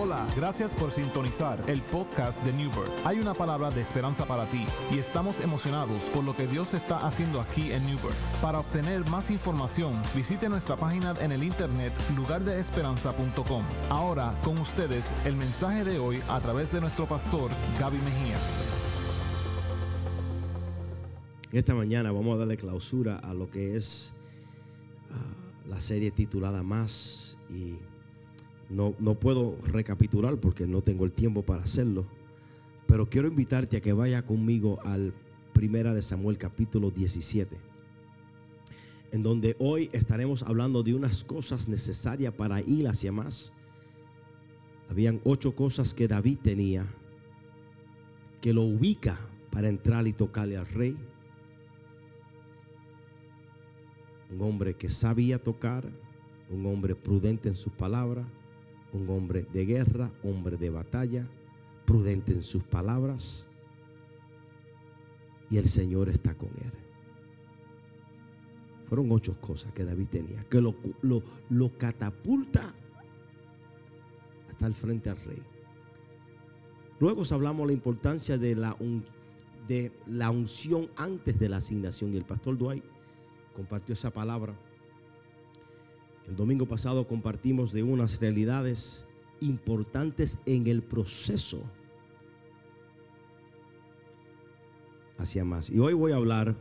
Hola, gracias por sintonizar el podcast de New Birth. Hay una palabra de esperanza para ti y estamos emocionados por lo que Dios está haciendo aquí en New Birth. Para obtener más información, visite nuestra página en el internet lugardeesperanza.com. Ahora, con ustedes, el mensaje de hoy a través de nuestro pastor Gaby Mejía. Esta mañana vamos a darle clausura a lo que es uh, la serie titulada Más y no, no puedo recapitular porque no tengo el tiempo para hacerlo, pero quiero invitarte a que vaya conmigo al Primera de Samuel capítulo 17, en donde hoy estaremos hablando de unas cosas necesarias para ir hacia más. Habían ocho cosas que David tenía que lo ubica para entrar y tocarle al rey. Un hombre que sabía tocar, un hombre prudente en sus palabras, un hombre de guerra, hombre de batalla, prudente en sus palabras. Y el Señor está con él. Fueron ocho cosas que David tenía, que lo, lo, lo catapulta hasta el frente al rey. Luego hablamos la importancia de la, de la unción antes de la asignación. Y el pastor Dwight compartió esa palabra. El domingo pasado compartimos de unas realidades importantes en el proceso hacia más. Y hoy voy a hablar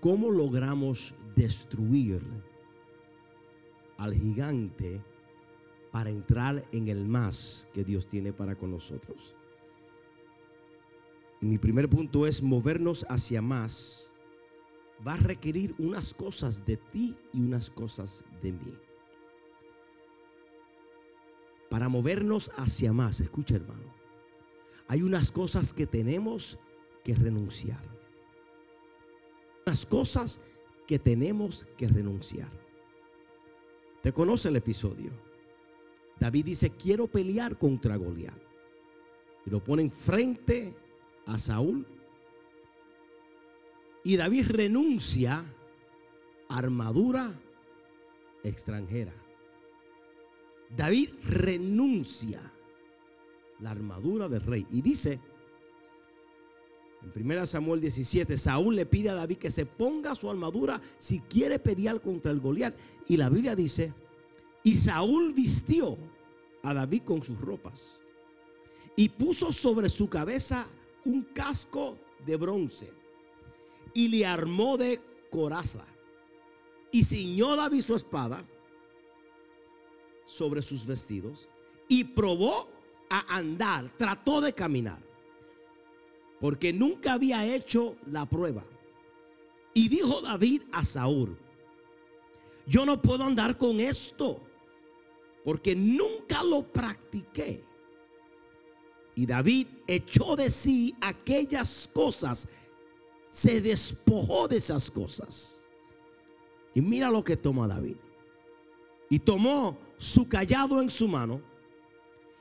cómo logramos destruir al gigante para entrar en el más que Dios tiene para con nosotros. Y mi primer punto es movernos hacia más va a requerir unas cosas de ti y unas cosas de mí. Para movernos hacia más, escucha hermano, hay unas cosas que tenemos que renunciar. Unas cosas que tenemos que renunciar. ¿Te conoce el episodio? David dice, quiero pelear contra Goliat. Y lo ponen frente a Saúl y David renuncia a armadura extranjera. David renuncia la armadura del rey. Y dice, en 1 Samuel 17, Saúl le pide a David que se ponga su armadura si quiere pelear contra el Goliat. Y la Biblia dice, y Saúl vistió a David con sus ropas y puso sobre su cabeza un casco de bronce y le armó de coraza. Y ciñó David su espada sobre sus vestidos y probó a andar, trató de caminar, porque nunca había hecho la prueba. Y dijo David a Saúl, yo no puedo andar con esto, porque nunca lo practiqué. Y David echó de sí aquellas cosas se despojó de esas cosas. Y mira lo que toma David. Y tomó su callado en su mano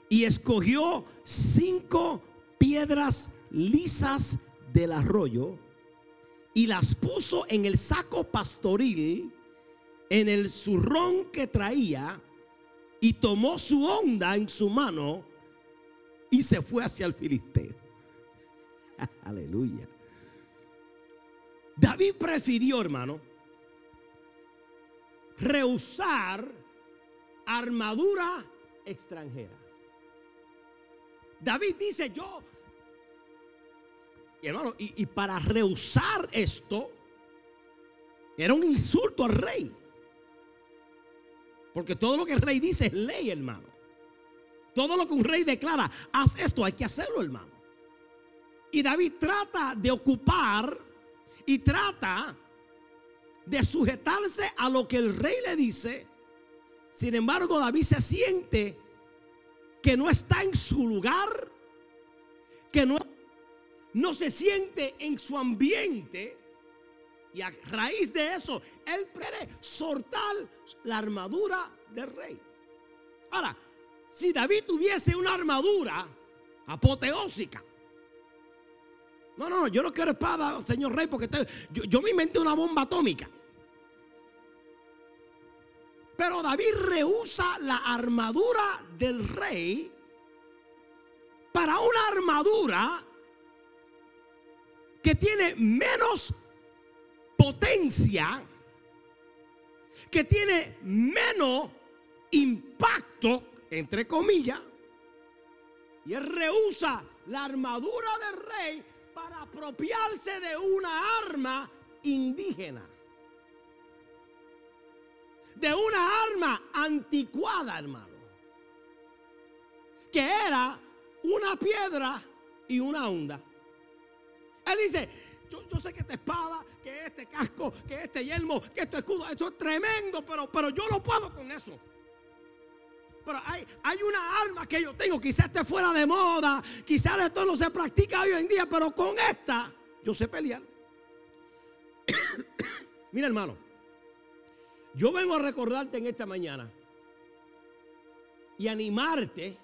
y escogió cinco piedras lisas del arroyo y las puso en el saco pastoril, en el zurrón que traía, y tomó su onda en su mano y se fue hacia el filisteo. Aleluya. David prefirió, hermano, rehusar armadura extranjera. David dice, yo, y hermano, y, y para rehusar esto, era un insulto al rey. Porque todo lo que el rey dice es ley, hermano. Todo lo que un rey declara, haz esto, hay que hacerlo, hermano. Y David trata de ocupar y trata de sujetarse a lo que el rey le dice. Sin embargo, David se siente que no está en su lugar, que no, no se siente en su ambiente. Y a raíz de eso, él puede soltar la armadura del rey. Ahora, si David tuviese una armadura apoteósica, no, no, yo no quiero espada, señor rey, porque yo, me inventé una bomba atómica. Pero David rehúsa la armadura del rey para una armadura que tiene menos potencia, que tiene menos impacto, entre comillas, y él rehúsa la armadura del rey para apropiarse de una arma indígena. De una arma anticuada, hermano. Que era una piedra y una onda. Él dice, yo, sé que esta espada, que este casco, que este yelmo, que este escudo, eso es tremendo, pero, pero yo no puedo con eso. Pero hay, hay una arma que yo tengo, quizás esté fuera de moda, quizás esto no se practica hoy en día, pero con esta yo sé pelear. Mira hermano, yo vengo a recordarte en esta mañana y animarte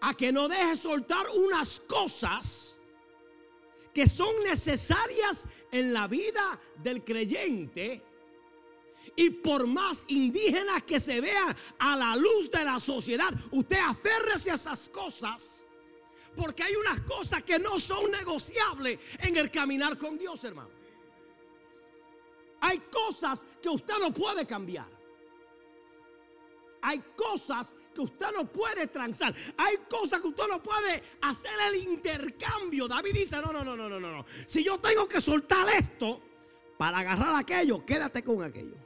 a que no dejes soltar unas cosas que son necesarias en la vida del creyente y por más indígenas que se vean a la luz de la sociedad, usted aférrese a esas cosas. Porque hay unas cosas que no son negociables en el caminar con Dios, hermano. Hay cosas que usted no puede cambiar. Hay cosas que usted no puede transar. Hay cosas que usted no puede hacer el intercambio. David dice, no, no, no, no, no, no. Si yo tengo que soltar esto para agarrar aquello, quédate con aquello.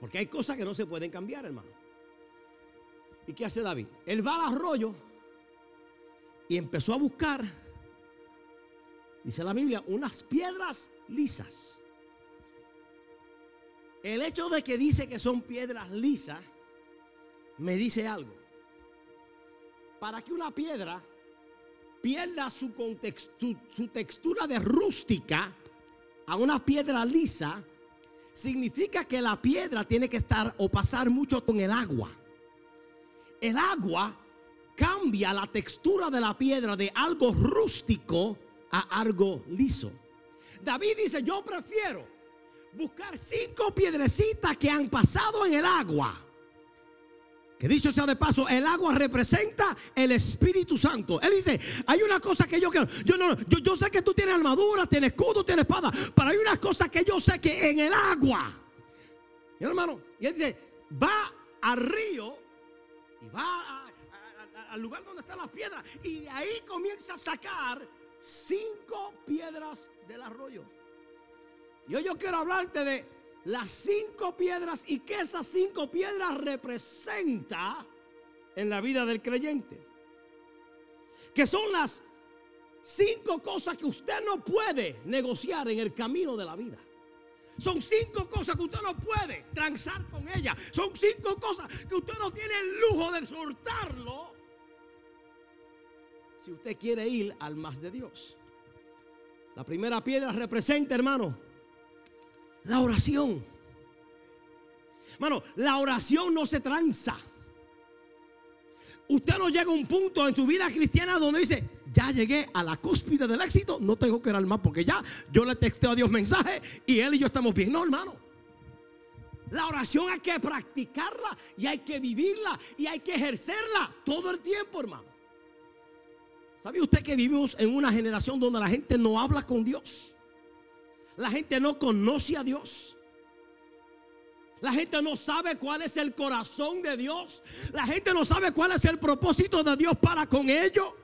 Porque hay cosas que no se pueden cambiar, hermano. ¿Y qué hace David? Él va al arroyo y empezó a buscar, dice la Biblia, unas piedras lisas. El hecho de que dice que son piedras lisas me dice algo. Para que una piedra pierda su, su textura de rústica a una piedra lisa, significa que la piedra tiene que estar o pasar mucho con el agua. El agua cambia la textura de la piedra de algo rústico a algo liso. David dice, yo prefiero buscar cinco piedrecitas que han pasado en el agua que dicho sea de paso, el agua representa el Espíritu Santo. Él dice, hay una cosa que yo quiero. Yo, no, yo, yo sé que tú tienes armadura, tienes escudo, tienes espada. Pero hay una cosa que yo sé que en el agua. Y hermano, y él dice, va al río y va al lugar donde están las piedras. Y ahí comienza a sacar cinco piedras del arroyo. Y hoy yo quiero hablarte de las cinco piedras y que esas cinco piedras representa en la vida del creyente. Que son las cinco cosas que usted no puede negociar en el camino de la vida. Son cinco cosas que usted no puede transar con ella. Son cinco cosas que usted no tiene el lujo de soltarlo. Si usted quiere ir al más de Dios. La primera piedra representa, hermano, la oración. Hermano, la oración no se tranza. Usted no llega a un punto en su vida cristiana donde dice, ya llegué a la cúspide del éxito, no tengo que orar más porque ya yo le texteo a Dios mensaje y él y yo estamos bien. No, hermano. La oración hay que practicarla y hay que vivirla y hay que ejercerla todo el tiempo, hermano. ¿Sabe usted que vivimos en una generación donde la gente no habla con Dios? La gente no conoce a Dios. La gente no sabe cuál es el corazón de Dios. La gente no sabe cuál es el propósito de Dios para con ellos.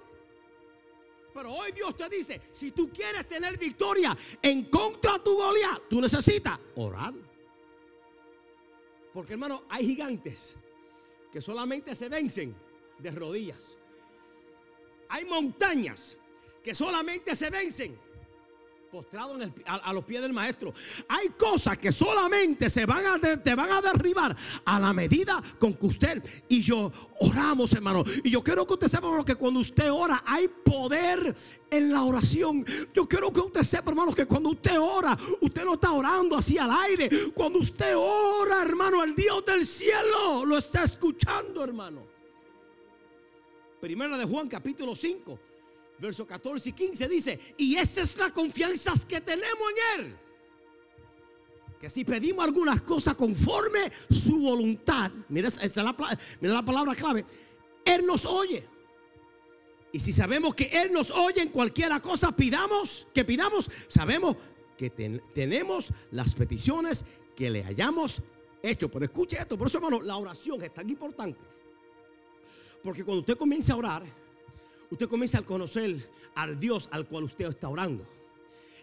Pero hoy Dios te dice, si tú quieres tener victoria en contra de tu Goliat, tú necesitas orar. Porque hermano, hay gigantes que solamente se vencen de rodillas. Hay montañas que solamente se vencen postrado a, los pies del maestro. Hay cosas que solamente se van a te van a derribar a la medida con que usted y yo oramos, hermano. Y yo quiero que usted sepa que cuando usted ora hay poder en la oración. Yo quiero que usted sepa, hermano, que cuando usted ora, usted no está orando así al aire. Cuando usted ora, hermano, el Dios del cielo lo está escuchando, hermano. Primera de Juan capítulo 5 verso 14 y 15 dice, y esa es la confianza que tenemos en Él. que si pedimos algunas cosas conforme su voluntad, mira, esa es la, mira la palabra clave, Él nos oye. Y si sabemos que Él nos oye en cualquiera cosa, pidamos, que pidamos, sabemos que tenemos las peticiones que le hayamos hecho. Pero escuche esto, por eso hermano, la oración es tan importante. Porque cuando usted comienza a orar, usted comienza a conocer al Dios al cual usted está orando.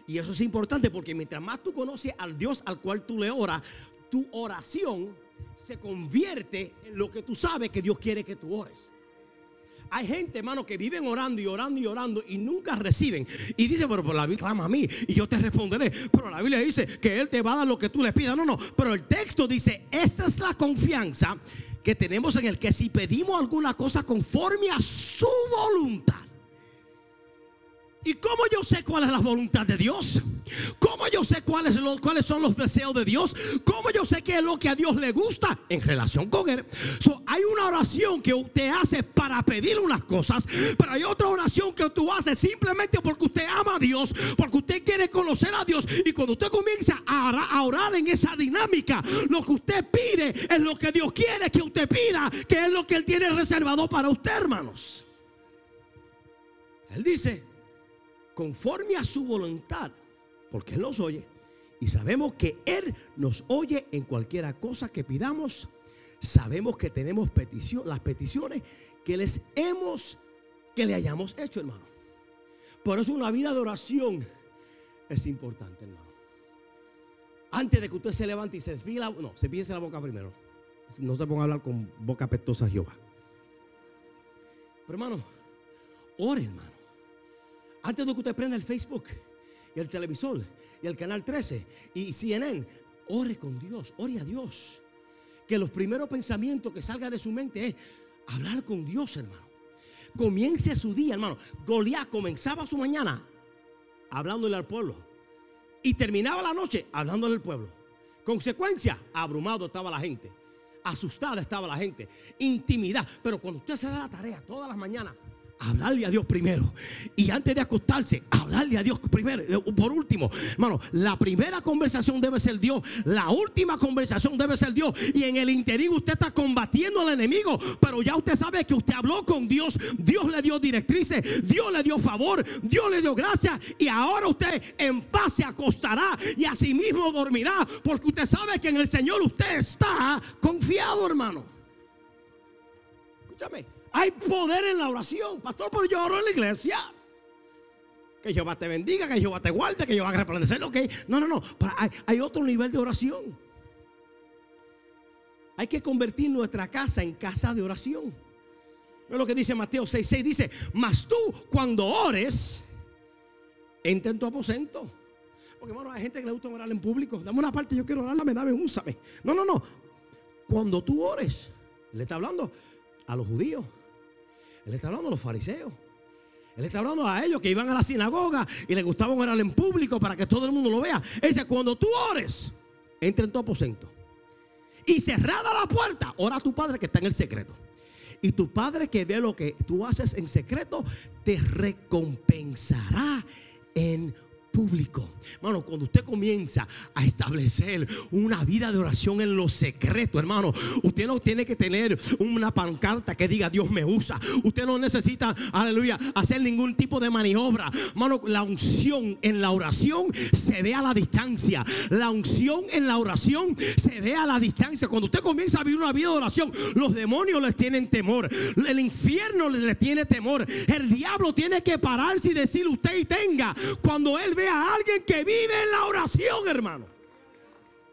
Y eso es importante porque mientras más tú conoces al Dios al cual tú le oras, tu oración se convierte en lo que tú sabes que Dios quiere que tú ores. Hay gente, hermano, que viven orando y orando y orando y nunca reciben. Y dice, pero, la Biblia clama a mí y yo te responderé. Pero la Biblia dice que Él te va a dar lo que tú le pidas. No, no. Pero el texto dice, esta es la confianza que tenemos en el que si pedimos alguna cosa conforme a su voluntad ¿Y cómo yo sé cuál es la voluntad de Dios? ¿Cómo yo sé cuáles, cuáles son los deseos de Dios? ¿Cómo yo sé qué es lo que a Dios le gusta en relación con Él? hay una oración que usted hace para pedir unas cosas, pero hay otra oración que tú haces simplemente porque usted ama a Dios, porque usted quiere conocer a Dios. Y cuando usted comienza a orar en esa dinámica, lo que usted pide es lo que Dios quiere que usted pida, que es lo que Él tiene reservado para usted, hermanos. Él dice, conforme a su voluntad, porque Él nos oye. Y sabemos que Él nos oye en cualquiera cosa que pidamos. Sabemos que tenemos petición, las peticiones que les hemos, que le hayamos hecho, hermano. Por eso una vida de oración es importante, hermano. Antes de que usted se levante y se desvíe la, no, se la boca primero. No se ponga a hablar con boca pestosa Jehová. Pero hermano, ore, hermano. Antes de que usted prenda el Facebook y el televisor y el canal 13 y CNN, ore con Dios, ore a Dios. Que los primeros pensamientos que salgan de su mente es hablar con Dios, hermano. Comience su día, hermano. Goliat comenzaba su mañana hablándole al pueblo y terminaba la noche hablándole al pueblo. Consecuencia, abrumado estaba la gente, asustada estaba la gente, intimidad. Pero cuando usted se da la tarea todas las mañanas, hablarle a Dios primero. Y antes de acostarse, hablarle a Dios primero. Eh, por último, hermano, la primera conversación debe ser Dios. La última conversación debe ser Dios. Y en el interior usted está combatiendo al enemigo. Pero ya usted sabe que usted habló con Dios. Dios le dio directrices. Dios le dio favor. Dios le dio gracia. Y ahora usted en paz se acostará. Y así mismo dormirá. Porque usted sabe que en el Señor usted está confiado, hermano. Escúchame. Hay poder en la oración. Pastor, pero yo oro en la iglesia. Que Jehová te bendiga, que Jehová te guarde, que Jehová resplandecer. Ok, no, no, no. hay, hay otro nivel de oración. Hay que convertir nuestra casa en casa de oración. No es lo que dice Mateo 6:6. Dice: Mas tú, cuando ores, entra en tu aposento. Porque, hermano, hay gente que le gusta orar en público. Dame una parte, yo quiero orar, dame, dame, úsame. No, no, no. Cuando tú ores, le está hablando a los judíos. Él está hablando a los fariseos. Él está hablando a ellos que iban a la sinagoga y les gustaba orar en público para que todo el mundo lo vea. Él dice, cuando tú ores, entra en tu aposento. Y cerrada la puerta, ora a tu padre que está en el secreto. Y tu padre que ve lo que tú haces en secreto, te recompensará en público. Hermano, cuando usted comienza a establecer una vida de oración en lo secreto, hermano, usted no tiene que tener una pancarta que diga Dios me usa. Usted no necesita, aleluya, hacer ningún tipo de maniobra. Hermano, la unción en la oración se ve a la distancia. La unción en la oración se ve a la distancia. Cuando usted comienza a vivir una vida de oración, los demonios les tienen temor. El infierno les tiene temor. El diablo tiene que pararse y decir usted y tenga. Cuando él ve a alguien que vive en la oración, hermano.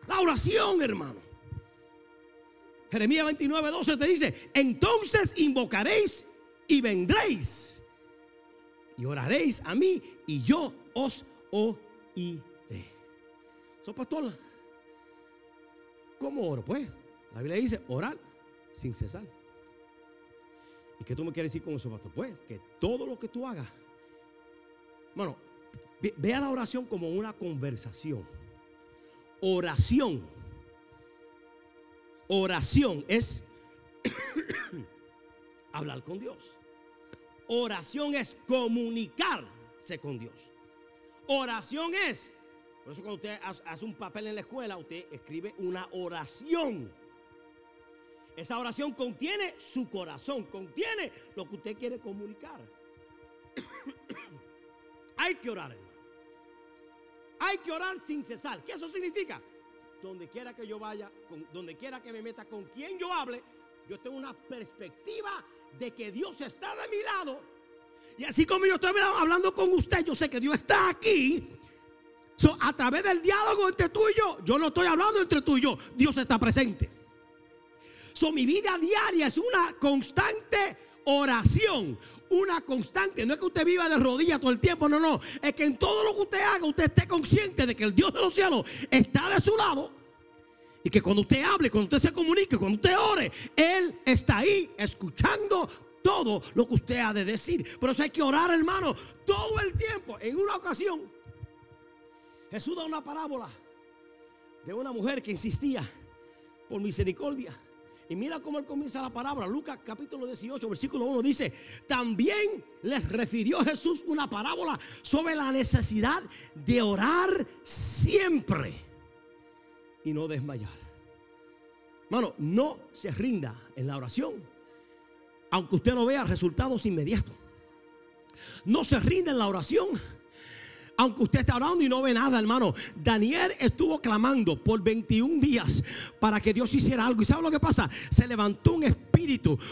La oración, hermano. Jeremías 29, 12 te dice, entonces invocaréis y vendréis y oraréis a mí y yo os oiré. So, pastor, ¿cómo oro? Pues la Biblia dice orar sin cesar. ¿Y qué tú me quieres decir con eso, pastor? Pues que todo lo que tú hagas, bueno, Vea la oración como una conversación. Oración. Oración es hablar con Dios. Oración es comunicarse con Dios. Oración es Por eso cuando usted hace un papel en la escuela, usted escribe una oración. Esa oración contiene su corazón, contiene lo que usted quiere comunicar. Hay que orar. Hay que orar sin cesar. ¿Qué eso significa? Donde quiera que yo vaya, donde quiera que me meta, con quien yo hable, yo tengo una perspectiva de que Dios está de mi lado. Y así como yo estoy hablando con usted, yo sé que Dios está aquí. a través del diálogo entre tú y yo, yo no estoy hablando entre tú y yo, Dios está presente. So, mi vida diaria es una constante oración, una constante. No es que usted viva de rodillas todo el tiempo, no, no. Es que en todo lo que usted haga, usted esté consciente de que el Dios de los cielos está de su lado. Y que cuando usted hable, cuando usted se comunique, cuando usted ore, Él está ahí escuchando todo lo que usted ha de decir. Por eso hay que orar, hermano, todo el tiempo. En una ocasión, Jesús da una parábola de una mujer que insistía por misericordia. Y mira cómo él comienza la palabra. Lucas capítulo 18, versículo 1 dice, también les refirió Jesús una parábola sobre la necesidad de orar siempre y no desmayar. Hermano, no se rinda en la oración, aunque usted no vea resultados inmediatos. No se rinda en la oración aunque usted está orando y no ve nada, hermano. Daniel estuvo clamando por 21 días para que Dios hiciera algo. ¿Y sabe lo que pasa? Se levantó un espíritu,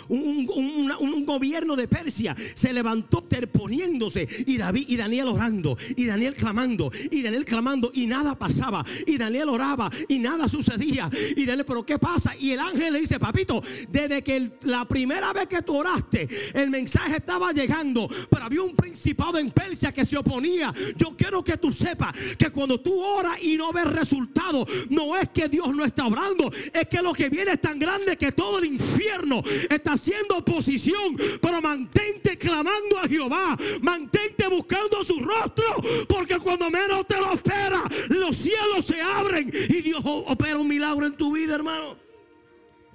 un, gobierno de Persia. Se levantó terponiéndose. Y David y Daniel orando. Y Daniel clamando. Y Daniel clamando. Y nada pasaba. Y Daniel oraba. Y nada sucedía. Y Daniel, pero ¿qué pasa? Y el ángel le dice, papito, desde que la primera vez que tú oraste, el mensaje estaba llegando. Pero había un principado en Persia que se oponía. Yo quiero que tú sepas que cuando tú oras y no ves resultado, no es que Dios no está orando, es que lo que viene es tan grande que todo el infierno está haciendo oposición. Pero mantente clamando a Jehová, mantente buscando su rostro, porque cuando menos te lo espera, los cielos se abren y Dios opera un milagro en tu vida, hermano.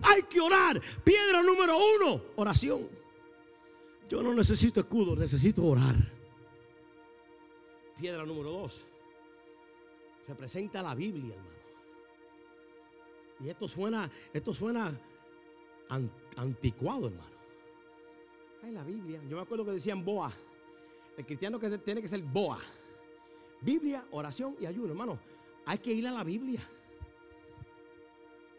Hay que orar. Piedra número uno, oración. Yo no necesito escudo, necesito orar. Piedra número dos. Representa la Biblia, hermano. Y esto suena, esto suena anticuado, hermano. Ay, la Biblia. Yo me acuerdo que decían boa. El cristiano que tiene que ser boa. Biblia, oración y ayuno, hermano. Hay que ir a la Biblia.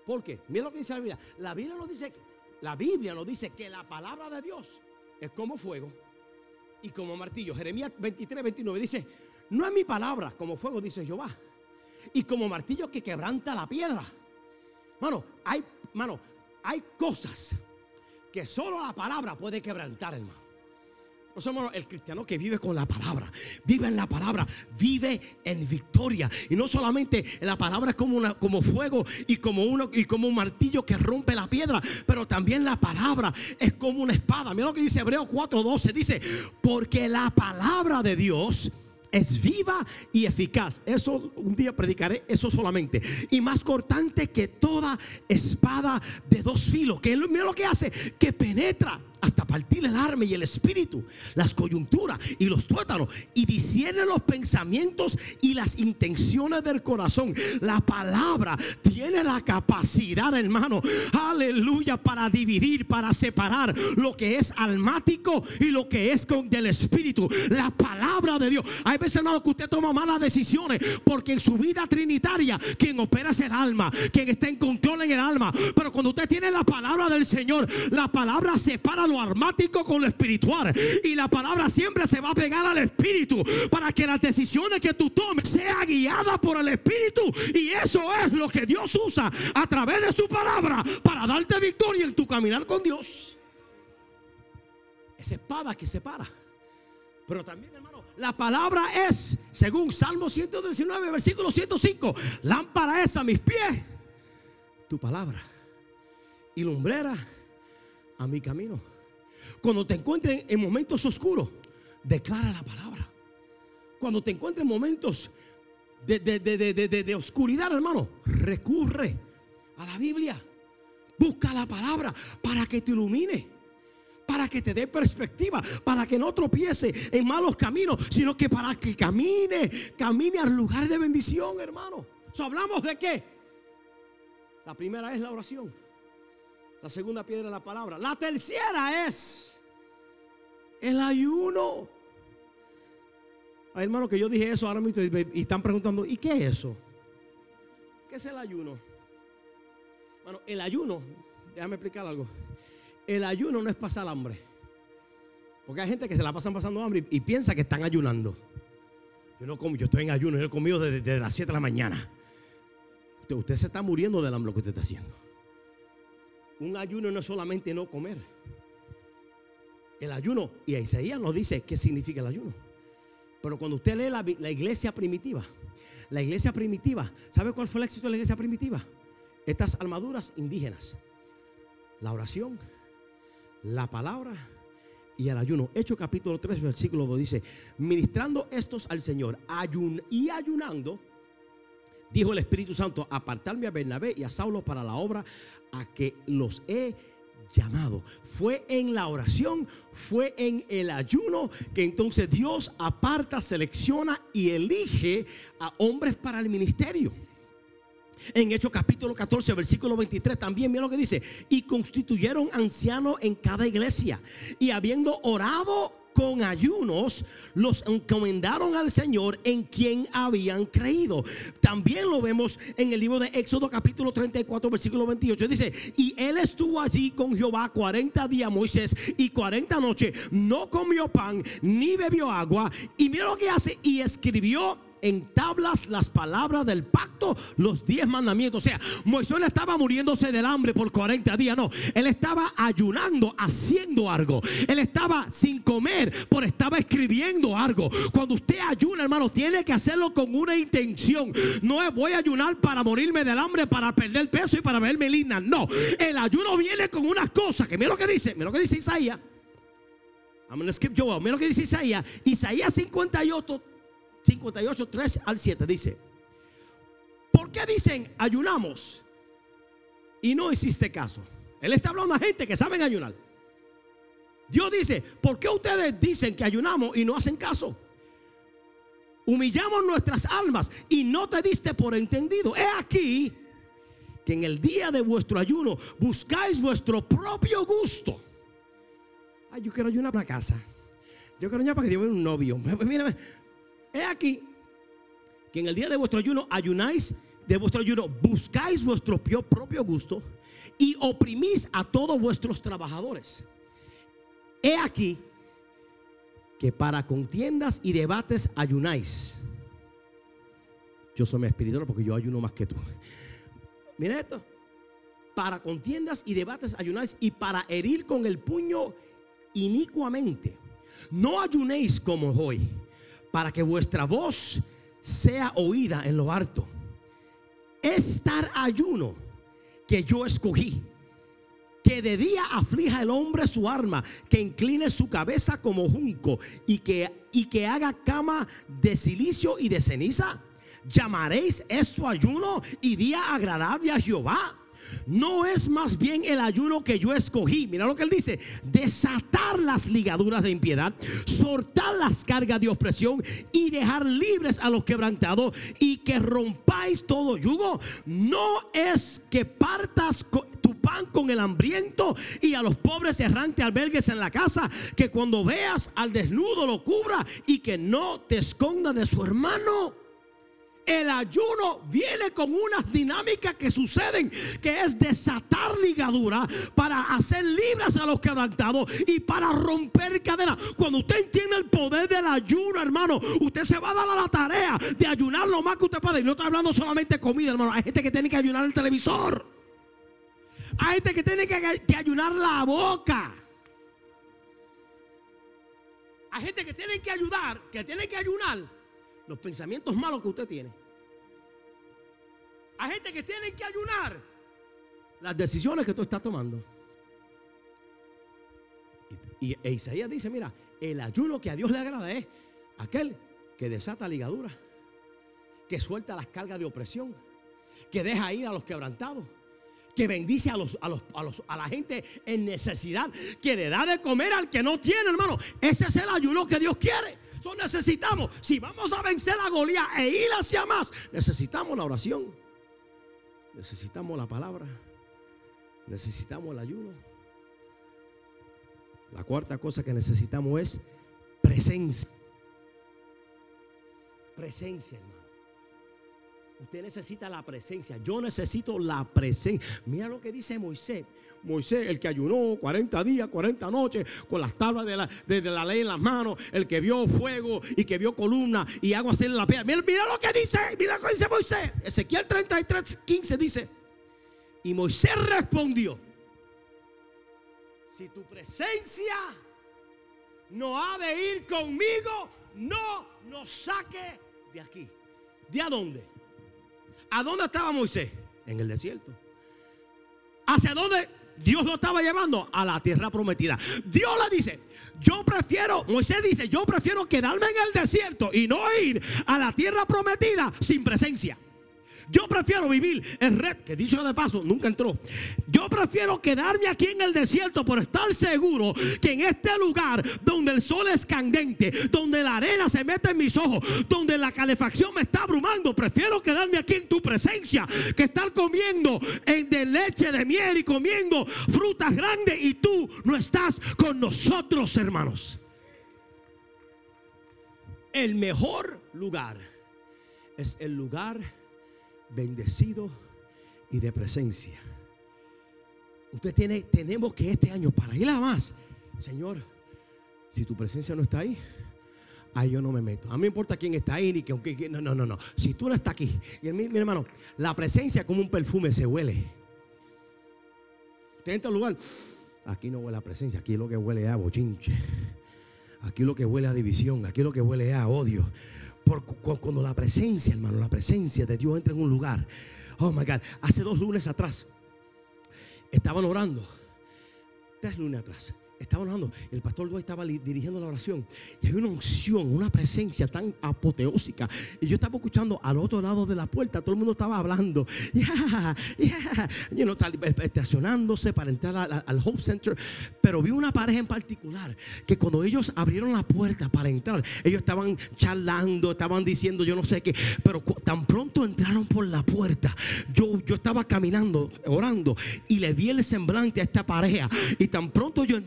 ¿Por qué? Mira lo que dice la Biblia. La Biblia nos dice, la Biblia nos dice que la palabra de Dios es como fuego y como martillo. Jeremías 23, 29 dice, no es mi palabra como fuego, dice Jehová. Y como martillo que quebranta la piedra. Mano, hay, mano, hay cosas que solo la palabra puede quebrantar, hermano. Por eso, el cristiano que vive con la palabra, vive en la palabra, vive en victoria. Y no solamente la palabra es como, una, como fuego y como, uno, y como un martillo que rompe la piedra, pero también la palabra es como una espada. Mira lo que dice Hebreos 4:12. Dice, porque la palabra de Dios es viva y eficaz. Eso un día predicaré eso solamente. Y más cortante que toda espada de dos filos. Que mira lo que hace, que penetra hasta partir el arma y el espíritu, las coyunturas y los tuétanos, y discierne los pensamientos y las intenciones del corazón. La palabra tiene la capacidad, hermano, aleluya, para dividir, para separar lo que es almático y lo que es con del espíritu. La palabra de Dios. Hay veces, hermano, que usted toma malas decisiones porque en su vida trinitaria quien opera es el alma, quien está en control en el alma. Pero cuando usted tiene la palabra del Señor, la palabra separa armático con lo espiritual. Y la palabra siempre se va a pegar al espíritu para que las decisiones que tú tomes sea guiada por el espíritu. Y eso es lo que Dios usa a través de su palabra para darte victoria en tu caminar con Dios. Esa espada que separa. Pero también, hermano, la palabra es, según Salmo 119, versículo 105, lámpara es a mis pies, tu palabra, y lumbrera a mi camino. Cuando te encuentres en momentos oscuros, declara la palabra. Cuando te encuentres en momentos de, de, oscuridad, hermano, recurre a la Biblia. Busca la palabra para que te ilumine para que te dé perspectiva, para que no tropiece en malos caminos, sino que para que camine, camine al lugar de bendición, hermano. ¿Hablamos de qué? La primera es la oración. La segunda piedra es la palabra. La tercera es el ayuno. Ay, hermano, que yo dije eso ahora mismo y están preguntando, ¿y qué es eso? ¿Qué es el ayuno? Bueno, el ayuno, déjame explicar algo. El ayuno no es pasar hambre. Porque hay gente que se la pasan pasando hambre y, piensa que están ayunando. Yo no como, yo estoy en ayuno, yo he comido desde, las 7 de la mañana. Usted, usted, se está muriendo del hambre que usted está haciendo. Un ayuno no es solamente no comer. El ayuno, y Isaías nos dice qué significa el ayuno. Pero cuando usted lee la, iglesia primitiva, la iglesia primitiva, ¿sabe cuál fue el éxito de la iglesia primitiva? Estas armaduras indígenas. La oración, la palabra y el ayuno. Hecho capítulo 3, versículo 2 dice, ministrando estos al Señor ayun y ayunando, dijo el Espíritu Santo, apartarme a Bernabé y a Saulo para la obra a que los he llamado. Fue en la oración, fue en el ayuno que entonces Dios aparta, selecciona y elige a hombres para el ministerio. En Hechos capítulo 14, versículo 23, también mira lo que dice, y constituyeron ancianos en cada iglesia, y habiendo orado con ayunos los encomendaron al Señor en quien habían creído. También lo vemos en el libro de Éxodo capítulo 34 versículo 28. Dice, y él estuvo allí con Jehová 40 días Moisés y 40 noches. No comió pan ni bebió agua. Y mira lo que hace y escribió en tablas las palabras del pacto, los diez mandamientos. O sea, Moisés no estaba muriéndose del hambre por 40 días, no. Él estaba ayunando, haciendo algo. Él estaba sin comer, por estaba escribiendo algo. Cuando usted ayuna, hermano, tiene que hacerlo con una intención. No es voy a ayunar para morirme del hambre, para perder peso y para verme linda. No, el ayuno viene con unas cosas que mira lo que dice, mira lo que dice Isaías. I'm gonna skip Joel. Mira lo que dice Isaías. Isaías 58 58, 3 al 7 dice, ¿por qué dicen ayunamos y no hiciste caso? Él está hablando a gente que saben ayunar. Dios dice, ¿por qué ustedes dicen que ayunamos y no hacen caso? Humillamos nuestras almas y no te diste por entendido. He aquí que en el día de vuestro ayuno buscáis vuestro propio gusto. Ay, yo quiero ayunar para casa. Yo quiero ayunar para que Dios un novio. Mírame, He aquí que en el día de vuestro ayuno ayunáis de vuestro ayuno, buscáis vuestro propio gusto y oprimís a todos vuestros trabajadores. He aquí que para contiendas y debates ayunáis. Yo soy mi espiritual porque yo ayuno más que tú. Mira esto. Para contiendas y debates ayunáis y para herir con el puño inicuamente. No ayunéis como hoy para que vuestra voz sea oída en lo alto. Estar ayuno que yo escogí. Que de día aflija el hombre su arma, que incline su cabeza como junco y que, y que haga cama de silicio y de ceniza. Llamaréis eso ayuno y día agradable a Jehová. No es más bien el ayuno que yo escogí. Mira lo que él dice. Desatar las ligaduras de impiedad, soltar las cargas de opresión y dejar libres a los quebrantados y que rompáis todo yugo. No es que partas tu pan con el hambriento y a los pobres errantes albergues en la casa. Que cuando veas al desnudo lo cubra y que no te esconda de su hermano. El ayuno viene con unas dinámicas que suceden, que es desatar ligadura para hacer libres a los quebrantados y para romper cadenas. Cuando usted entiende el poder del ayuno, hermano, usted se va a dar a la tarea de ayunar lo más que usted puede. Y no estoy hablando solamente de comida, hermano. Hay gente que tiene que ayunar el televisor. Hay gente que tiene que, que ayunar la boca. Hay gente que tiene que ayudar, que tiene que ayunar los pensamientos malos que usted tiene. Hay gente que tiene que ayunar las decisiones que tú estás tomando. Y, e Isaías dice, mira, el ayuno que a Dios le agrada es aquel que desata ligadura, que suelta las cargas de opresión, que deja ir a los quebrantados, que bendice a, los, a, los, a, los, a la gente en necesidad, que le da de comer al que no tiene, hermano. Ese es el ayuno que Dios quiere. Eso necesitamos. Si vamos a vencer a Goliat e ir hacia más, necesitamos la oración. Necesitamos la palabra. Necesitamos el ayuno. La cuarta cosa que necesitamos es presencia. Presencia, hermano. Usted necesita la presencia. Yo necesito la presencia. Mira lo que dice Moisés. Moisés, el que ayunó 40 días, 40 noches, con las tablas de la, de, la ley en las manos, el que vio fuego y que vio columna y agua hacer la piedra. Mira, mira, lo que dice, mira lo que dice Moisés. Ezequiel 33, 15 dice. Y Moisés respondió: Si tu presencia no ha de ir conmigo, no nos saque de aquí. ¿De a dónde? ¿A dónde estaba Moisés? En el desierto. ¿Hacia dónde Dios lo estaba llevando? A la tierra prometida. Dios le dice, yo prefiero, Moisés dice, yo prefiero quedarme en el desierto y no ir a la tierra prometida sin presencia. Yo prefiero vivir en red, que dicho de paso, nunca entró. Yo prefiero quedarme aquí en el desierto por estar seguro que en este lugar donde el sol es candente, donde la arena se mete en mis ojos, donde la calefacción me está abrumando, prefiero quedarme aquí en tu presencia que estar comiendo de leche de miel y comiendo frutas grandes y tú no estás con nosotros, hermanos. El mejor lugar es el lugar bendecido y de presencia. Usted tiene, tenemos que este año para ir a más, Señor, si tu presencia no está ahí, ahí yo no me meto. A mí me importa quién está ahí, ni que aunque no, no, no, no. Si tú no estás aquí, y mi, hermano, la presencia como un perfume se huele. Usted entra al lugar, aquí no huele a presencia, aquí lo que huele a bochinche. Aquí lo que huele a división, aquí lo que huele a odio. Porque cuando la presencia, hermano, la presencia de Dios entra en un lugar. Oh my God. Hace dos lunes atrás estaban orando. Tres lunes atrás estaban orando. El pastor Dwight estaba dirigiendo la oración. Y hay una unción, una presencia tan apoteósica. Y yo estaba escuchando al otro lado de la puerta. Todo el mundo estaba hablando. Yeah, yeah. You know, estacionándose para entrar al, Hope Center. Pero vi una pareja en particular que cuando ellos abrieron la puerta para entrar, ellos estaban charlando, estaban diciendo yo no sé qué. Pero tan pronto entraron por la puerta, yo, yo estaba caminando, orando. Y le vi el semblante a esta pareja. Y tan pronto yo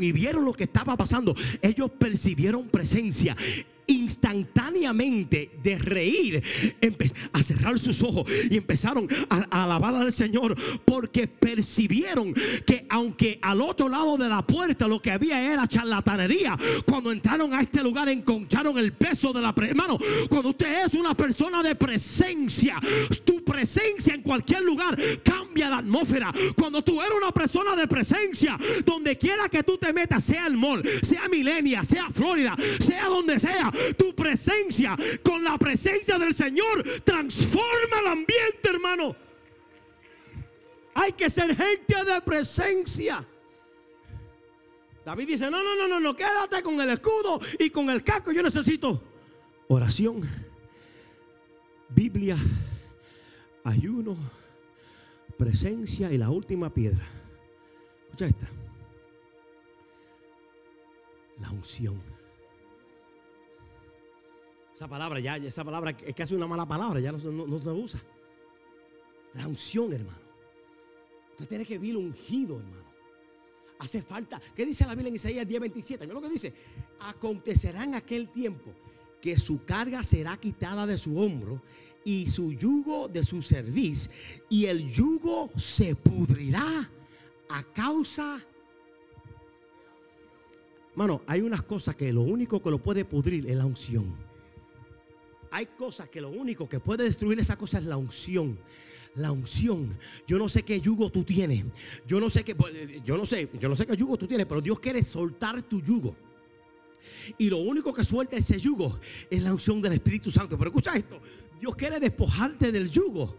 y vieron lo que estaba pasando, ellos percibieron presencia instantáneamente de reír, a cerrar sus ojos y empezaron a, alabar al Señor porque percibieron que aunque al otro lado de la puerta lo que había era charlatanería, cuando entraron a este lugar encontraron el peso de la hermano. Cuando usted es una persona de presencia, tu presencia en cualquier lugar cambia la atmósfera. Cuando tú eres una persona de presencia, donde quiera que tú te metas, sea el mall, sea Milenia, sea Florida, sea donde sea, tu presencia con la presencia del Señor transforma el ambiente, hermano. Hay que ser gente de presencia. David dice, no, no, no, no, no, quédate con el escudo y con el casco. Yo necesito oración, Biblia, ayuno, presencia y la última piedra. Escucha esta. La unción. Esa palabra ya, esa palabra es casi una mala palabra, ya no, se usa. La unción, hermano. Usted tiene que vivir ungido, hermano. Hace falta. ¿Qué dice la Biblia en Isaías 10:27? Mira lo que dice. Acontecerá en aquel tiempo que su carga será quitada de su hombro y su yugo de su cerviz, y el yugo se pudrirá a causa. Hermano, hay unas cosas que lo único que lo puede pudrir es la unción. Hay cosas que lo único que puede destruir esa cosa es la unción. La unción. Yo no sé qué yugo tú tienes. Yo no sé qué, pues, yo no sé, yo no sé qué yugo tú tienes, pero Dios quiere soltar tu yugo. Y lo único que suelta ese yugo es la unción del Espíritu Santo. Pero escucha esto, Dios quiere despojarte del yugo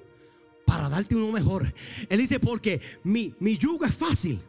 para darte uno mejor. Él dice, porque mi, mi yugo es fácil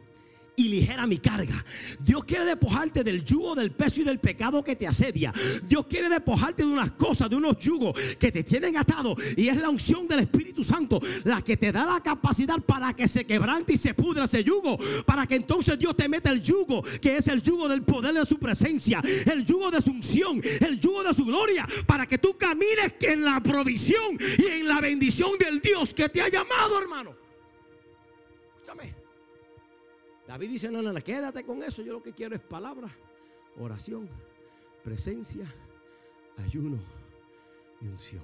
y ligera mi carga. Dios quiere despojarte del yugo del peso y del pecado que te asedia. Dios quiere despojarte de unas cosas, de unos yugos que te tienen atado. Y es la unción del Espíritu Santo la que te da la capacidad para que se quebrante y se pudra ese yugo. Para que entonces Dios te meta el yugo, que es el yugo del poder de su presencia, el yugo de su unción, el yugo de su gloria. Para que tú camines en la provisión y en la bendición del Dios que te ha llamado, hermano. David dice, no, no, no, quédate con eso. Yo lo que quiero es palabra, oración, presencia, ayuno y unción.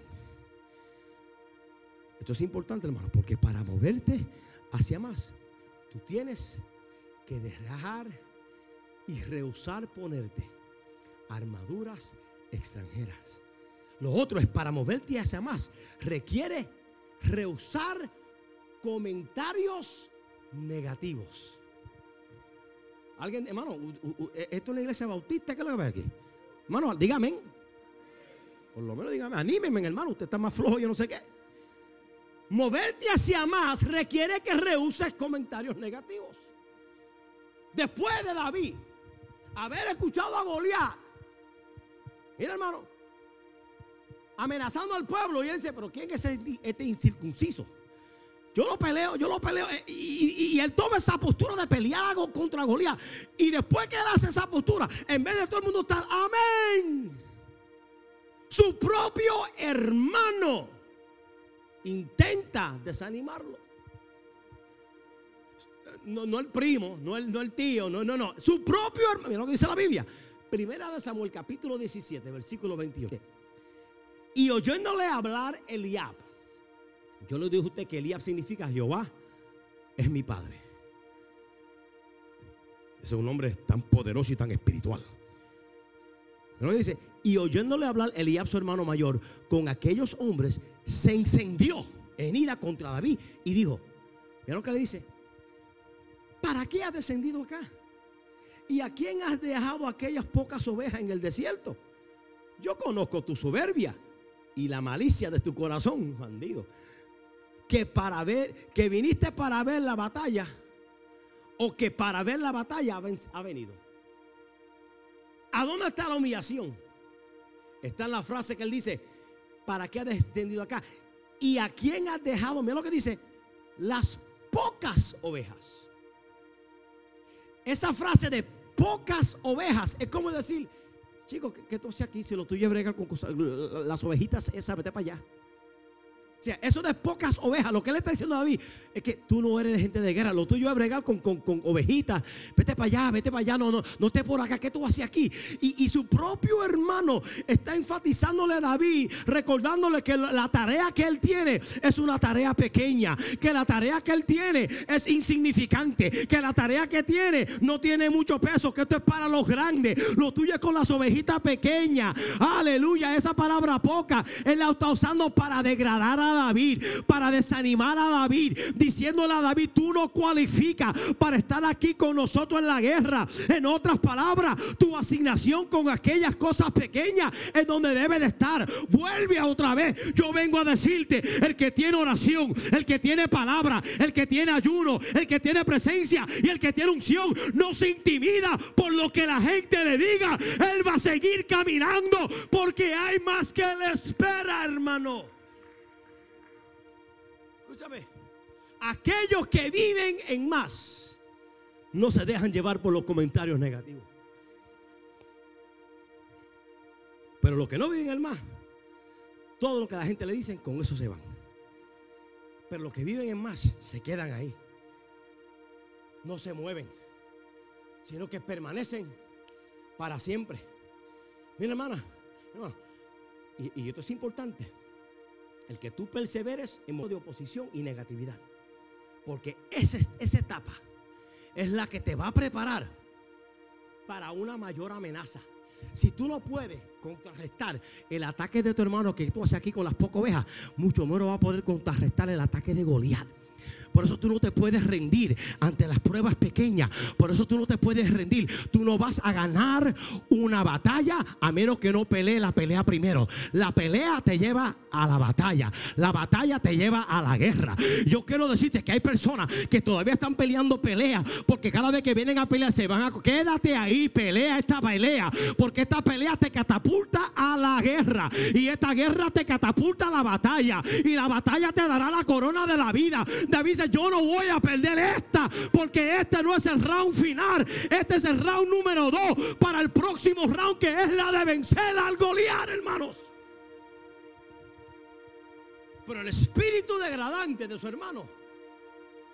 Esto es importante, hermano, porque para moverte hacia más, tú tienes que dejar y rehusar ponerte armaduras extranjeras. Lo otro es para moverte hacia más, requiere rehusar comentarios negativos. Alguien, hermano, esto es una iglesia bautista, ¿qué es lo que ve aquí? Hermano, dígame. Por lo menos dígame, anímeme, hermano, usted está más flojo, yo no sé qué. Moverte hacia más requiere que rehuses comentarios negativos. Después de David haber escuchado a Goliat, mira hermano, amenazando al pueblo, y él dice, pero ¿quién es este incircunciso? Yo lo peleo, yo lo peleo. Eh, y, él toma esa postura de pelear contra Goliat. Y después que él hace esa postura, en vez de todo el mundo estar, amén. Su propio hermano intenta desanimarlo. No, no el primo, no el, no el tío, no, no, no. Su propio hermano. Mira lo que dice la Biblia. Primera de Samuel, capítulo 17, versículo 28. Y oyéndole hablar Eliab yo le dije a usted que Elías significa Jehová es mi padre. Ese es un hombre tan poderoso y tan espiritual. Dice, y oyéndole hablar Elías, su hermano mayor, con aquellos hombres, se encendió en ira contra David y dijo, mira lo que le dice, ¿para qué has descendido acá? ¿Y a quién has dejado aquellas pocas ovejas en el desierto? Yo conozco tu soberbia y la malicia de tu corazón, bandido que para ver, que viniste para ver la batalla o que para ver la batalla ha venido. ¿A dónde está la humillación? Está en la frase que él dice, ¿para qué has descendido acá? ¿Y a quién has dejado? Mira lo que dice, las pocas ovejas. Esa frase de pocas ovejas es como decir, chicos, ¿qué, tú haces aquí? Si lo tuyo es bregar con las ovejitas, esa, vete para allá. O sea, eso de pocas ovejas. Lo que le está diciendo a David es que tú no eres de gente de guerra. Lo tuyo es bregar con, ovejitas. Vete para allá, vete para allá. No, no, no estés por acá. ¿Qué tú haces aquí? Y, su propio hermano está enfatizándole a David, recordándole que la tarea que él tiene es una tarea pequeña. Que la tarea que él tiene es insignificante. Que la tarea que tiene no tiene mucho peso. Que esto es para los grandes. Lo tuyo es con las ovejitas pequeñas. Aleluya. Esa palabra poca él la está usando para degradar a David, para desanimar a David, diciéndole a David, tú no cualificas para estar aquí con nosotros en la guerra. En otras palabras, tu asignación con aquellas cosas pequeñas es donde debe de estar. Vuelve a otra vez. Yo vengo a decirte, el que tiene oración, el que tiene palabra, el que tiene ayuno, el que tiene presencia y el que tiene unción, no se intimida por lo que la gente le diga. Él va a seguir caminando porque hay más que le espera, hermano. Aquellos que viven en más no se dejan llevar por los comentarios negativos. Pero los que no viven en más, todo lo que la gente le dice, con eso se van. Pero los que viven en más se quedan ahí. No se mueven, sino que permanecen para siempre. Mira, hermana, y, y esto es importante. El que tú perseveres en modo de oposición y negatividad. Porque esa, esa etapa es la que te va a preparar para una mayor amenaza. Si tú no puedes contrarrestar el ataque de tu hermano que tú haces aquí con las pocas ovejas, mucho menos va a poder contrarrestar el ataque de Goliat. Por eso tú no te puedes rendir ante las pruebas pequeñas. Por eso tú no te puedes rendir. Tú no vas a ganar una batalla a menos que no pelee la pelea primero. La pelea te lleva a la batalla. La batalla te lleva a la guerra. Yo quiero decirte que hay personas que todavía están peleando peleas porque cada vez que vienen a pelear se van a quédate ahí, pelea esta pelea, porque esta pelea te catapulta a la guerra y esta guerra te catapulta a la batalla y la batalla te dará la corona de la vida. David "Yo no voy a perder esta, porque este no es el round final, este es el round número dos para el próximo round que es la de vencer al Goliat, hermanos." Pero el espíritu degradante de su hermano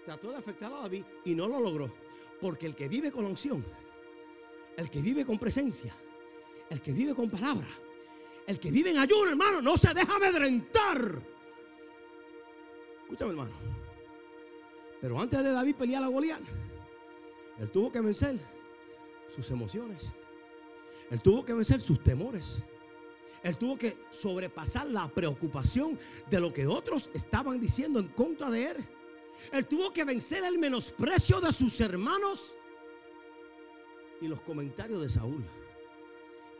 trató de afectar a David y no lo logró. Porque el que vive con unción, el que vive con presencia, el que vive con palabra, el que vive en ayuno, hermano, no se deja amedrentar. Escúchame, hermano. Pero antes de David pelear a Goliat, él tuvo que vencer sus emociones. Él tuvo que vencer sus temores. Él tuvo que sobrepasar la preocupación de lo que otros estaban diciendo en contra de él. Él tuvo que vencer el menosprecio de sus hermanos y los comentarios de Saúl.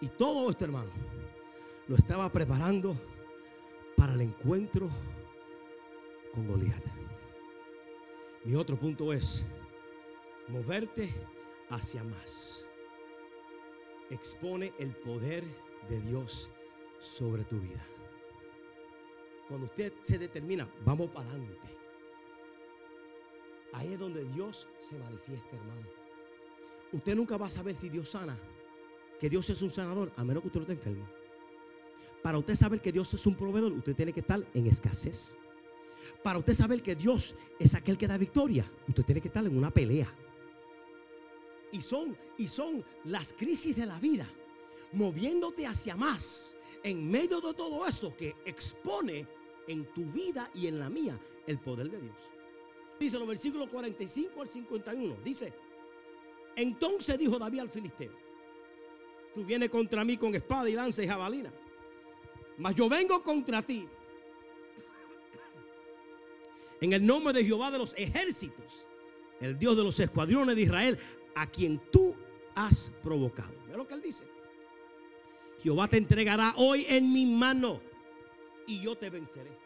Y todo esto, hermano, lo estaba preparando para el encuentro con Goliat. Mi otro punto es moverte hacia más. Expone el poder de Dios sobre tu vida. Cuando usted se determina, vamos para adelante. Ahí es donde Dios se manifiesta, hermano. Usted nunca va a saber si Dios sana, que Dios es un sanador, a menos que usted no esté enfermo. Para usted saber que Dios es un proveedor, usted tiene que estar en escasez. Para usted saber que Dios es aquel que da victoria, usted tiene que estar en una pelea. Y son, y son las crisis de la vida, moviéndote hacia más, en medio de todo eso que expone en tu vida y en la mía el poder de Dios. Dice los versículos 45 al 51. Dice, entonces dijo David al filisteo, tú vienes contra mí con espada y lanza y jabalina, mas yo vengo contra ti en el nombre de Jehová de los ejércitos, el Dios de los escuadrones de Israel, a quien tú has provocado. Mira lo que él dice. Jehová te entregará hoy en mi mano y yo te venceré.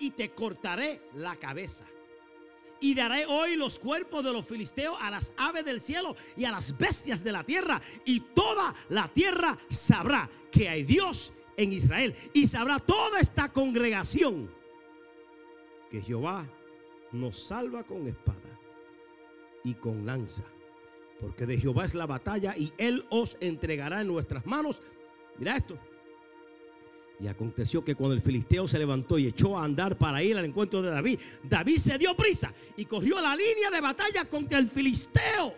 Y te cortaré la cabeza. Y daré hoy los cuerpos de los filisteos a las aves del cielo y a las bestias de la tierra. Y toda la tierra sabrá que hay Dios en Israel. Y sabrá toda esta congregación que Jehová nos salva con espada y con lanza. Porque de Jehová es la batalla y Él os entregará en nuestras manos. Mira esto. Y aconteció que cuando el filisteo se levantó y echó a andar para ir al encuentro de David, David se dio prisa y corrió la línea de batalla contra el filisteo.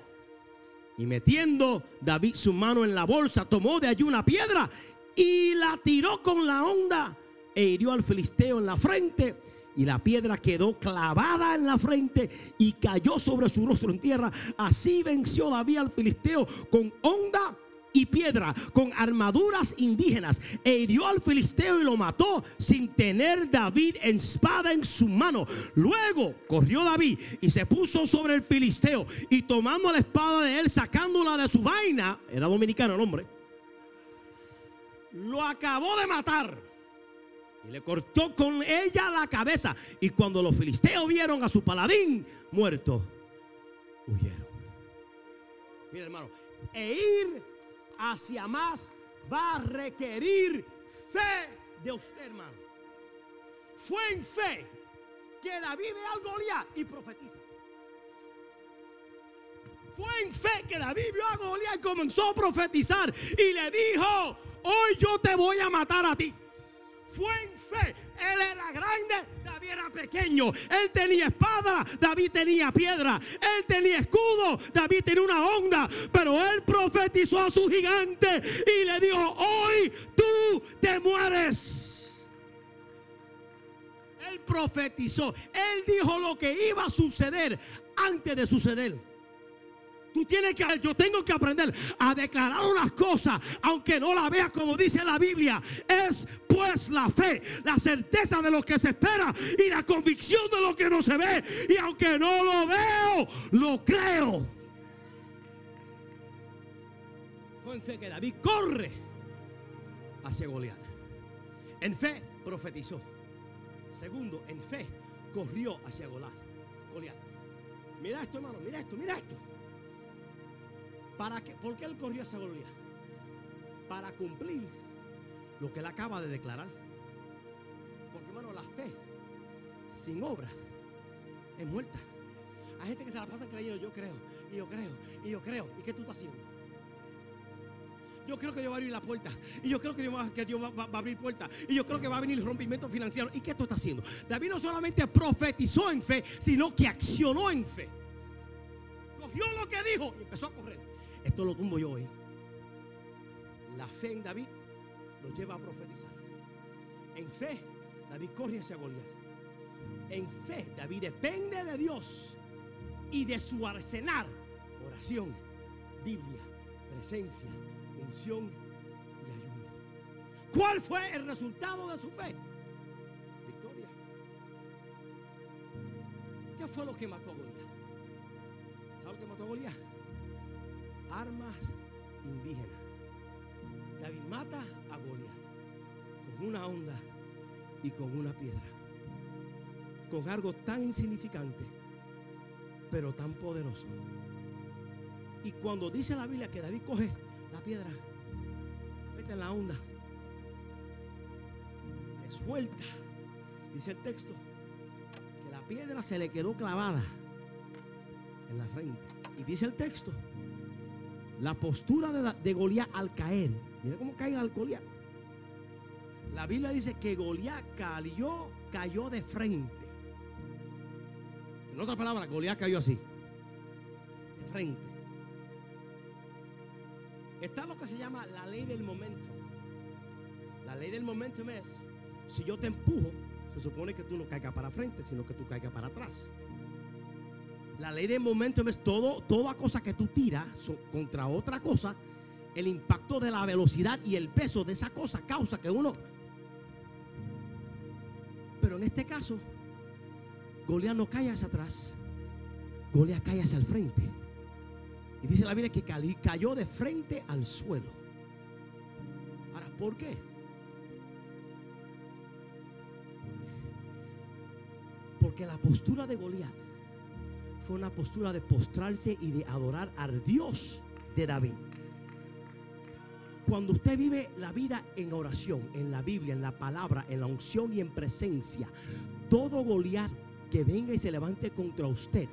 Y metiendo David su mano en la bolsa, tomó de allí una piedra y la tiró con la onda e hirió al filisteo en la frente. Y la piedra quedó clavada en la frente y cayó sobre su rostro en tierra. Así venció David al filisteo con onda y piedra, con armaduras indígenas, e hirió al filisteo y lo mató sin tener David en espada en su mano. Luego corrió David y se puso sobre el filisteo y tomando la espada de él, sacándola de su vaina, era dominicano el hombre, lo acabó de matar. Y le cortó con ella la cabeza. Y cuando los filisteos vieron a su paladín muerto, huyeron. Mira, hermano, e ir hacia más va a requerir fe de usted, hermano. Fue en fe que David ve al Goliat y profetiza. Fue en fe que David vio a Goliat y comenzó a profetizar y le dijo, hoy yo te voy a matar a ti. Fue en fe. Él era grande, David era pequeño. Él tenía espada, David tenía piedra. Él tenía escudo, David tenía una onda. Pero él profetizó a su gigante y le dijo, hoy tú te mueres. Él profetizó. Él dijo lo que iba a suceder antes de suceder. Tú tienes que, yo tengo que aprender a declarar unas cosas, aunque no la veas como dice la Biblia. Es pues la fe, la certeza de lo que se espera y la convicción de lo que no se ve. Y aunque no lo veo, lo creo. Fue en fe que David corre hacia Goliat. En fe profetizó. Segundo, en fe corrió hacia Goliat. Goliat. Mira esto, hermano, mira esto, mira esto. ¿Para qué? ¿Por qué él corrió hacia Goliat? Para cumplir lo que él acaba de declarar. Porque, hermano, la fe sin obra es muerta. Hay gente que se la pasa creyendo, yo creo, y yo creo, y yo creo. ¿Y qué tú estás haciendo? Yo creo que Dios va a abrir la puerta. Y yo creo que Dios, va, va, a abrir puerta. Y yo creo que va a venir el rompimiento financiero. ¿Y qué tú estás haciendo? David no solamente profetizó en fe, sino que accionó en fe. Cogió lo que dijo y empezó a correr. Esto lo tumbo yo hoy. La fe en David lo lleva a profetizar. En fe, David corre hacia Goliat. En fe, David depende de Dios y de su arsenal. Oración, Biblia, presencia, unción y ayuno. ¿Cuál fue el resultado de su fe? Victoria. ¿Qué fue lo que mató a Goliat? ¿Sabe lo que mató a Goliat? Armas indígenas. David mata a Goliat con una onda y con una piedra. Con algo tan insignificante, pero tan poderoso. Y cuando dice la Biblia que David coge la piedra, mete en la onda, le suelta, dice el texto, que la piedra se le quedó clavada en la frente. Y dice el texto, la postura de, de Goliat al caer, mira cómo cae al Goliat. La Biblia dice que Goliat cayó, cayó de frente. En otras palabras, Goliat cayó así, de frente. Está lo que se llama la ley del momento. La ley del momento es, si yo te empujo, se supone que tú no caigas para frente, sino que tú caigas para atrás. La ley del momento es todo, toda cosa que tú tiras contra otra cosa, el impacto de la velocidad y el peso de esa cosa causa que uno... Pero en este caso, Goliat no cae hacia atrás, Goliat cae hacia el frente. Y dice la Biblia que cayó de frente al suelo. Ahora, ¿por qué? Porque la postura de Goliat una postura de postrarse y de adorar al Dios de David. Cuando usted vive la vida en oración, en la Biblia, en la palabra, en la unción y en presencia, todo Goliat que venga y se levante contra usted,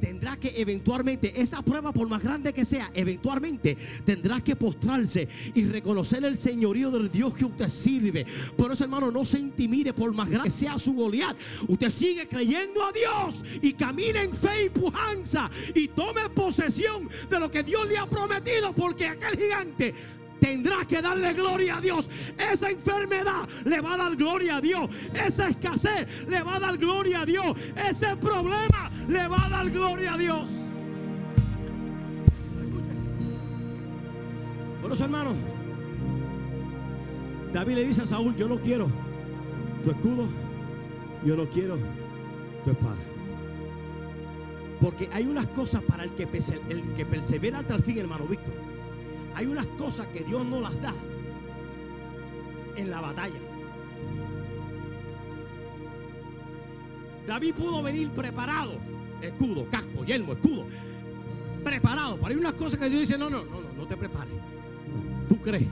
tendrá que eventualmente, esa prueba por más grande que sea, eventualmente tendrá que postrarse y reconocer el señorío del Dios que usted sirve. Por eso, hermano, no se intimide por más grande que sea su Goliat. Usted sigue creyendo a Dios y camina en fe y pujanza y tome posesión de lo que Dios le ha prometido, porque aquel gigante tendrás que darle gloria a Dios. Esa enfermedad le va a dar gloria a Dios. Esa escasez le va a dar gloria a Dios. Ese problema le va a dar gloria a Dios. Por eso, hermano, David le dice a Saúl, yo no quiero tu escudo, yo no quiero tu espada. Porque hay unas cosas para el que, el que persevera hasta el fin, hermano Víctor hay unas cosas que Dios no las da en la batalla. David pudo venir preparado, escudo, casco, yelmo, escudo, preparado. Pero hay unas cosas que Dios dice, no, no, no, no, no te prepares. Tú crees.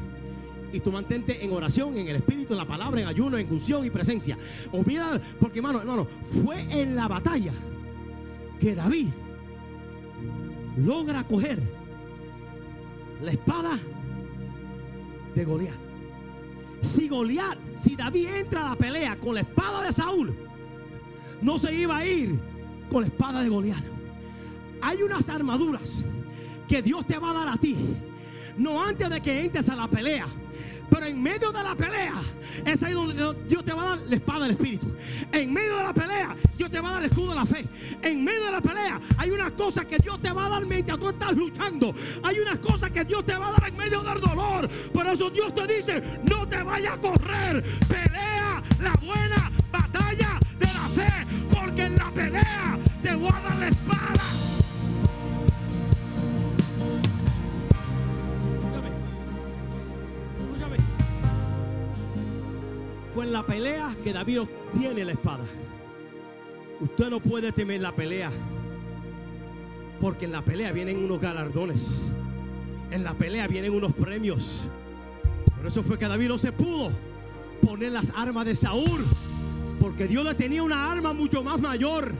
Y tú mantente en oración, en el espíritu, en la palabra, en ayuno, en unción y presencia. Olvida, porque hermano, hermano, fue en la batalla que David logra coger la espada de Goliat. Si Goliat, si David entra a la pelea con la espada de Saúl, no se iba a ir con la espada de Goliat. Hay unas armaduras que Dios te va a dar a ti. No antes de que entres a la pelea. Pero en medio de la pelea, es ahí donde Dios te va a dar la espada del Espíritu. En medio de la pelea, Dios te va a dar el escudo de la fe. En medio de la pelea, hay unas cosas que Dios te va a dar mientras tú estás luchando. Hay unas cosas que Dios te va a dar en medio del dolor. Por eso Dios te dice, no te vayas a correr. Pelea la buena batalla de la fe. Porque en la pelea te voy a dar la espada. En la pelea que David obtiene la espada. Usted no puede temer la pelea. Porque en la pelea vienen unos galardones. En la pelea vienen unos premios. Por eso fue que David no se pudo poner las armas de Saúl. Porque Dios le tenía una arma mucho más mayor.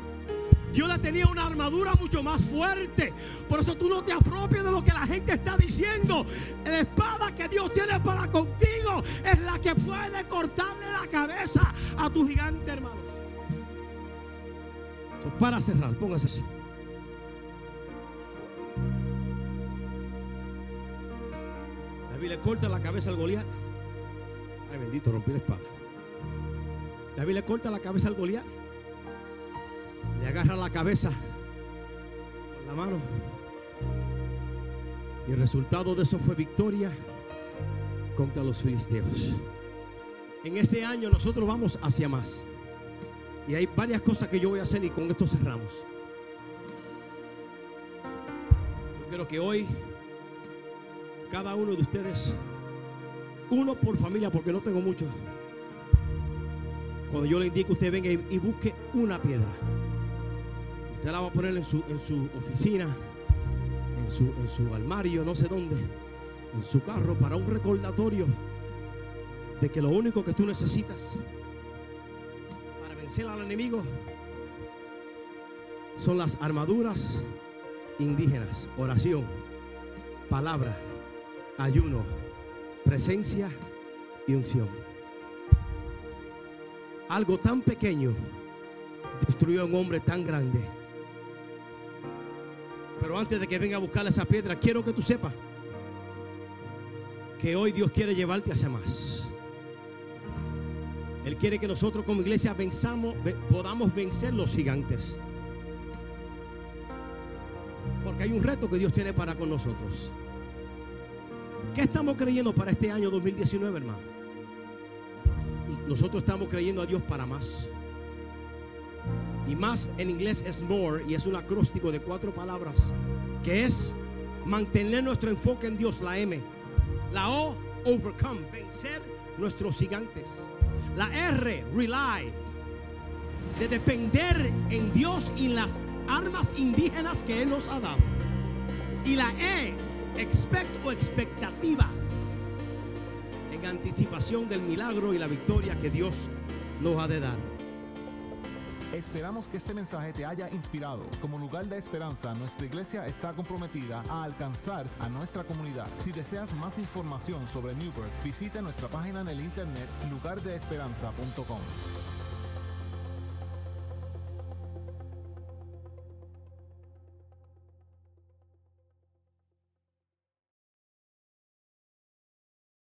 Dios le tenía una armadura mucho más fuerte. Por eso tú no te apropias de lo que la gente está diciendo. La espada que Dios tiene para contigo es la que puede cortarle la cabeza a tu gigante, hermano. para cerrar, póngase así. David le corta la cabeza al Goliat. Ay, bendito, rompí la espada. David le corta la cabeza al Goliat le agarra la cabeza con la mano. Y el resultado de eso fue victoria contra los filisteos. En ese año nosotros vamos hacia más. Y hay varias cosas que yo voy a hacer y con esto cerramos. Yo quiero que hoy cada uno de ustedes, uno por familia, porque no tengo mucho, cuando yo le indique, usted venga y busque una piedra. Usted la va a poner en su, en su oficina, en su, en su armario, no sé dónde, en su carro, para un recordatorio de que lo único que tú necesitas para vencer al enemigo son las armaduras indígenas, oración, palabra, ayuno, presencia y unción. Algo tan pequeño destruyó a un hombre tan grande. Pero antes de que venga a buscar esa piedra, quiero que tú sepas que hoy Dios quiere llevarte hacia más. Él quiere que nosotros como iglesia venzamos, podamos vencer los gigantes. Porque hay un reto que Dios tiene para con nosotros. ¿Qué estamos creyendo para este año 2019, hermano? Nosotros estamos creyendo a Dios para más. Y más en inglés es more y es un acróstico de cuatro palabras que es mantener nuestro enfoque en Dios, la M. La O, overcome, vencer nuestros gigantes. La R, rely, de depender en Dios y las armas indígenas que Él nos ha dado. Y la E, expect o expectativa, en anticipación del milagro y la victoria que Dios nos ha de dar. Esperamos que este mensaje te haya inspirado. Como lugar de esperanza, nuestra iglesia está comprometida a alcanzar a nuestra comunidad. Si deseas más información sobre New Birth, visita nuestra página en el internet lugardeesperanza.com.